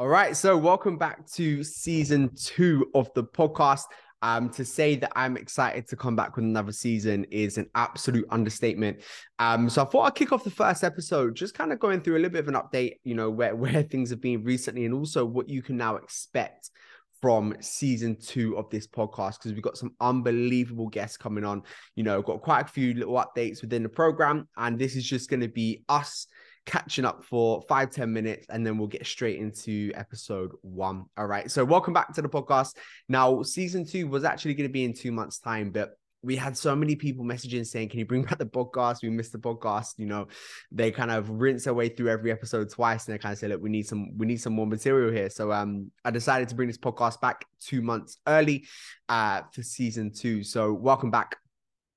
All right, so welcome back to season two of the podcast. Um, to say that I'm excited to come back with another season is an absolute understatement. Um, so I thought I'd kick off the first episode, just kind of going through a little bit of an update, you know, where, where things have been recently and also what you can now expect from season two of this podcast because we've got some unbelievable guests coming on. You know, got quite a few little updates within the program, and this is just going to be us catching up for five ten minutes and then we'll get straight into episode one. All right. So, welcome back to the podcast. Now, season two was actually going to be in two months' time, but we had so many people messaging saying, Can you bring back the podcast? We missed the podcast. You know, they kind of rinse their way through every episode twice and they kind of say, Look, we need some, we need some more material here. So um I decided to bring this podcast back two months early uh for season two. So welcome back.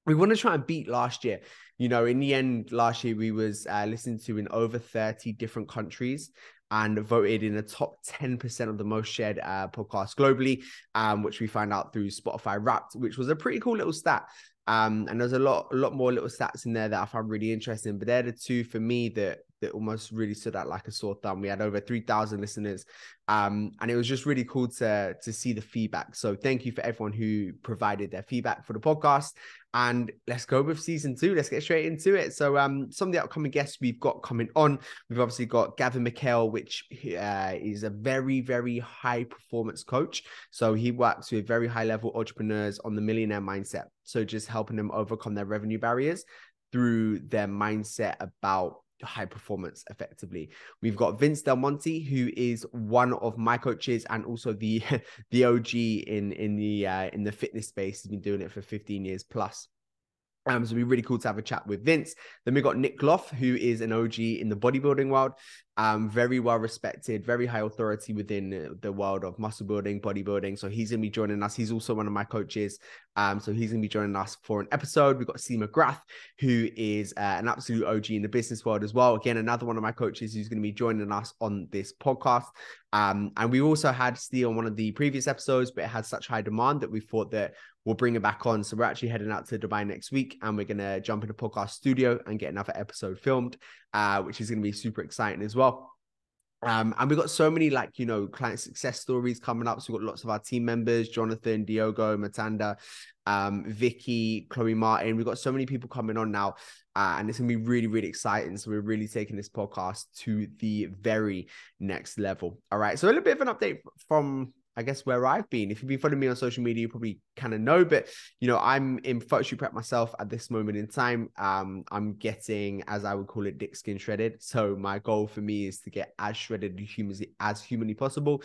We want to try and beat last year you know, in the end, last year we was uh, listened to in over 30 different countries and voted in the top 10% of the most shared uh, podcasts globally, um, which we find out through Spotify Wrapped, which was a pretty cool little stat. Um, and there's a lot, a lot more little stats in there that I found really interesting. But they're the two for me that that almost really stood out like a sore thumb. We had over 3,000 listeners, um, and it was just really cool to to see the feedback. So thank you for everyone who provided their feedback for the podcast. And let's go with season two. Let's get straight into it. So, um, some of the upcoming guests we've got coming on, we've obviously got Gavin McHale, which uh, is a very, very high performance coach. So he works with very high level entrepreneurs on the millionaire mindset. So just helping them overcome their revenue barriers through their mindset about high performance effectively. We've got Vince Del Monte, who is one of my coaches and also the the OG in in the uh, in the fitness space. He's been doing it for 15 years plus. Um, so it'd be really cool to have a chat with Vince. Then we got Nick Loff, who is an OG in the bodybuilding world um, very well respected, very high authority within the world of muscle building, bodybuilding. So he's gonna be joining us. He's also one of my coaches. Um, so he's gonna be joining us for an episode. We've got C McGrath, who is uh, an absolute OG in the business world as well. Again, another one of my coaches who's gonna be joining us on this podcast. Um, and we also had Steve on one of the previous episodes, but it had such high demand that we thought that we'll bring it back on. So we're actually heading out to Dubai next week, and we're gonna jump in the podcast studio and get another episode filmed uh, which is going to be super exciting as well. Um, and we've got so many like you know client success stories coming up. So we've got lots of our team members, Jonathan, Diogo, Matanda, um, Vicky, Chloe Martin. We've got so many people coming on now, uh, and it's gonna be really, really exciting. So we're really taking this podcast to the very next level. All right. So a little bit of an update from I guess where I've been. If you've been following me on social media, you probably kind of know, but you know, I'm in photoshoot prep myself at this moment in time. Um, I'm getting, as I would call it, dick skin shredded. So my goal for me is to get as shredded humanly as humanly possible.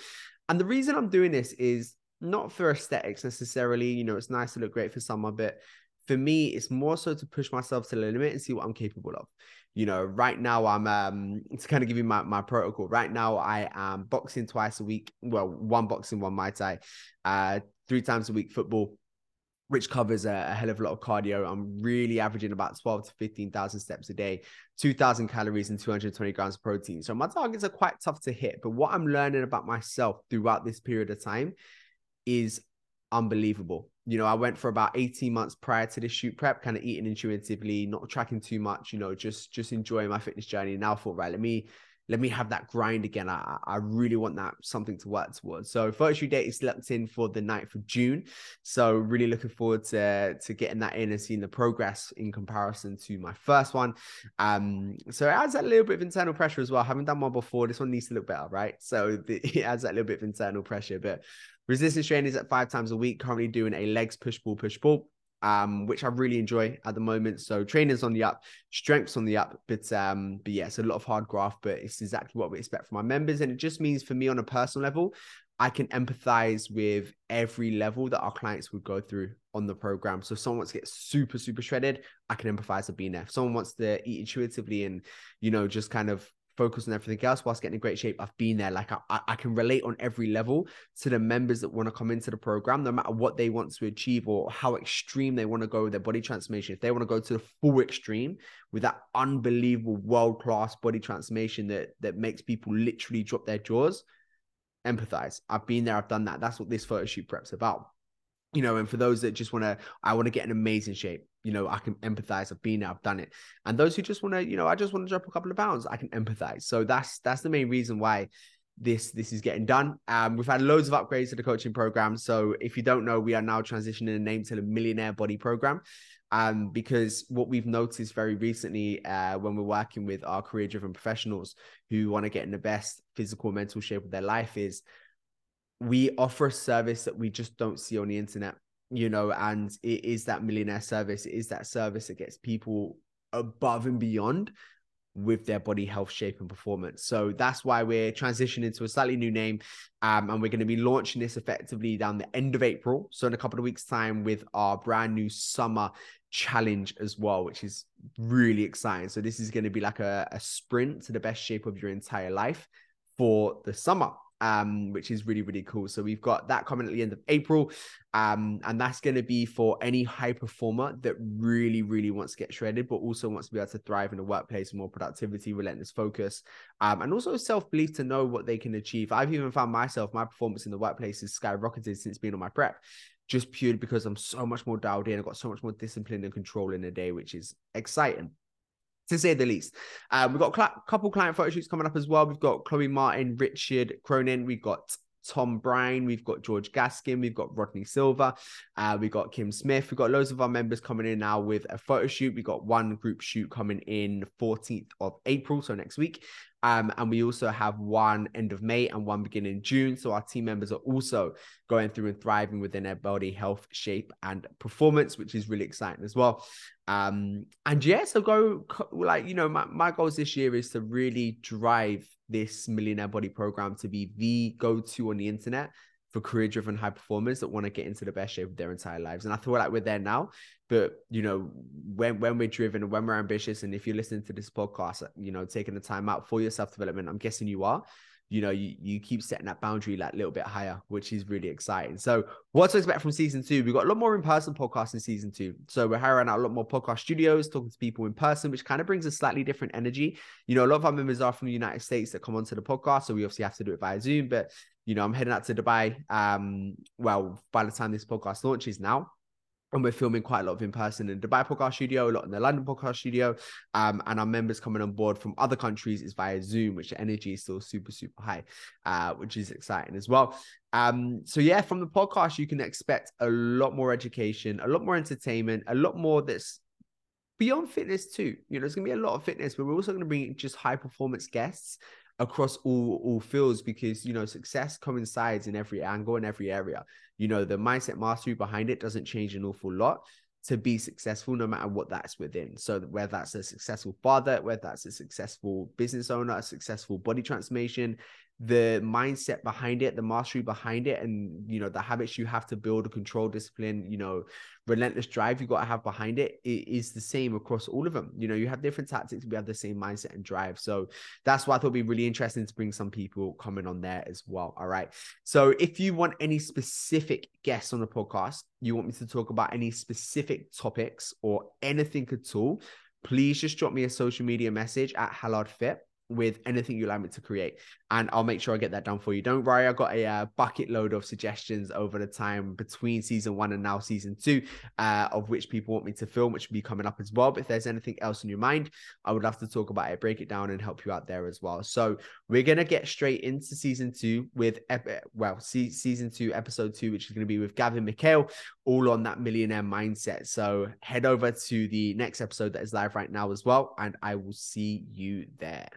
And the reason I'm doing this is not for aesthetics necessarily. You know, it's nice to look great for someone, but for me, it's more so to push myself to the limit and see what I'm capable of you know, right now I'm um to kind of give you my, my protocol. Right now I am boxing twice a week. Well, one boxing, one Muay Thai, uh, three times a week football, which covers a, a, hell of a lot of cardio. I'm really averaging about 12 to 15,000 steps a day, 2,000 calories and 220 grams of protein. So my targets are quite tough to hit. But what I'm learning about myself throughout this period of time is unbelievable you know, I went for about 18 months prior to this shoot prep, kind of eating intuitively, not tracking too much, you know, just just enjoying my fitness journey. And now I thought, right, let me let me have that grind again. I, I really want that something to work towards. So first shoot date is locked in for the 9th of June. So really looking forward to, to getting that in and seeing the progress in comparison to my first one. Um, so it adds a little bit of internal pressure as well. I haven't done one before. This one needs to look better, right? So the, it adds that little bit of internal pressure, but Resistance training is at five times a week. Currently doing a legs push pull push pull, um, which I really enjoy at the moment. So training's on the up, strength's on the up, but um, but yeah, it's a lot of hard graft, but it's exactly what we expect from our members, and it just means for me on a personal level, I can empathize with every level that our clients would go through on the program. So if someone wants to get super, super shredded, I can empathize with being there. If someone wants to eat intuitively and, you know, just kind of focus on everything else whilst getting in great shape. I've been there. Like I, I can relate on every level to the members that want to come into the program, no matter what they want to achieve or how extreme they want to go with their body transformation. If they want to go to the full extreme with that unbelievable world class body transformation that that makes people literally drop their jaws, empathize. I've been there. I've done that. That's what this photo shoot prep's about you know, and for those that just want to, I want to get in amazing shape, you know, I can empathize. I've been there, I've done it. And those who just want to, you know, I just want to drop a couple of pounds, I can empathize. So that's that's the main reason why this this is getting done. Um, we've had loads of upgrades to the coaching program. So if you don't know, we are now transitioning the name to the Millionaire Body Program. Um, because what we've noticed very recently uh, when we're working with our career driven professionals who want to get in the best physical mental shape of their life is we offer a service that we just don't see on the internet you know and it is that millionaire service it is that service that gets people above and beyond with their body health shape and performance. So that's why we're transitioning to a slightly new name. Um, and we're going to be launching this effectively down the end of April. So in a couple of weeks' time with our brand new summer challenge as well, which is really exciting. So this is going to be like a, a sprint to the best shape of your entire life for the summer um, which is really, really cool. So we've got that coming at the end of April. Um, and that's going to be for any high performer that really, really wants to get shredded, but also wants to be able to thrive in the workplace, more productivity, relentless focus, um, and also self belief to know what they can achieve. I've even found myself, my performance in the workplace has skyrocketed since being on my prep. Just purely because I'm so much more dialed in. I've got so much more discipline and control in a day, which is exciting to say the least. Um, we've got a cl- couple client photo shoots coming up as well. We've got Chloe Martin, Richard Cronin, we've got Tom Bryan, we've got George Gaskin, we've got Rodney Silver, uh, we've got Kim Smith, we've got loads of our members coming in now with a photo shoot. We've got one group shoot coming in 14th of April, so next week. Um, and we also have one end of May and one beginning June. So our team members are also going through and thriving within their body health, shape, and performance, which is really exciting as well. Um, and yeah, so go like you know, my, my goals this year is to really drive this millionaire body program to be the go-to on the internet for career driven high performers that want to get into the best shape of their entire lives. And I feel like we're there now. But you know, when when we're driven and when we're ambitious, and if you're listening to this podcast, you know, taking the time out for your self development, I'm guessing you are. You know, you, you keep setting that boundary like a little bit higher, which is really exciting. So, what to expect from season two? We've got a lot more in person podcasts in season two. So, we're hiring out a lot more podcast studios, talking to people in person, which kind of brings a slightly different energy. You know, a lot of our members are from the United States that come onto the podcast. So, we obviously have to do it via Zoom. But, you know, I'm heading out to Dubai. Um, well, by the time this podcast launches now, and we're filming quite a lot of in person in Dubai podcast studio, a lot in the London podcast studio. Um, and our members coming on board from other countries is via Zoom, which the energy is still super, super high, uh, which is exciting as well. Um, so yeah, from the podcast, you can expect a lot more education, a lot more entertainment, a lot more that's beyond fitness too. You know, there's gonna be a lot of fitness, but we're also gonna bring just high performance guests across all all fields because you know success coincides in every angle in every area. You know the mindset mastery behind it doesn't change an awful lot to be successful no matter what that's within. So whether that's a successful father whether that's a successful business owner a successful body transformation the mindset behind it, the mastery behind it, and you know the habits you have to build, control discipline, you know, relentless drive you got to have behind it, it is the same across all of them. You know, you have different tactics, but we have the same mindset and drive. So that's why I thought it'd be really interesting to bring some people coming on there as well. All right. So if you want any specific guests on the podcast, you want me to talk about any specific topics or anything at all, please just drop me a social media message at Hallard Fit with anything you like me to create and I'll make sure I get that done for you. Don't worry, I got a uh, bucket load of suggestions over the time between season one and now season two, uh, of which people want me to film, which will be coming up as well. But if there's anything else in your mind, I would love to talk about it, break it down, and help you out there as well. So we're gonna get straight into season two with ep- well, see, season two, episode two, which is gonna be with Gavin McHale, all on that millionaire mindset. So head over to the next episode that is live right now as well, and I will see you there.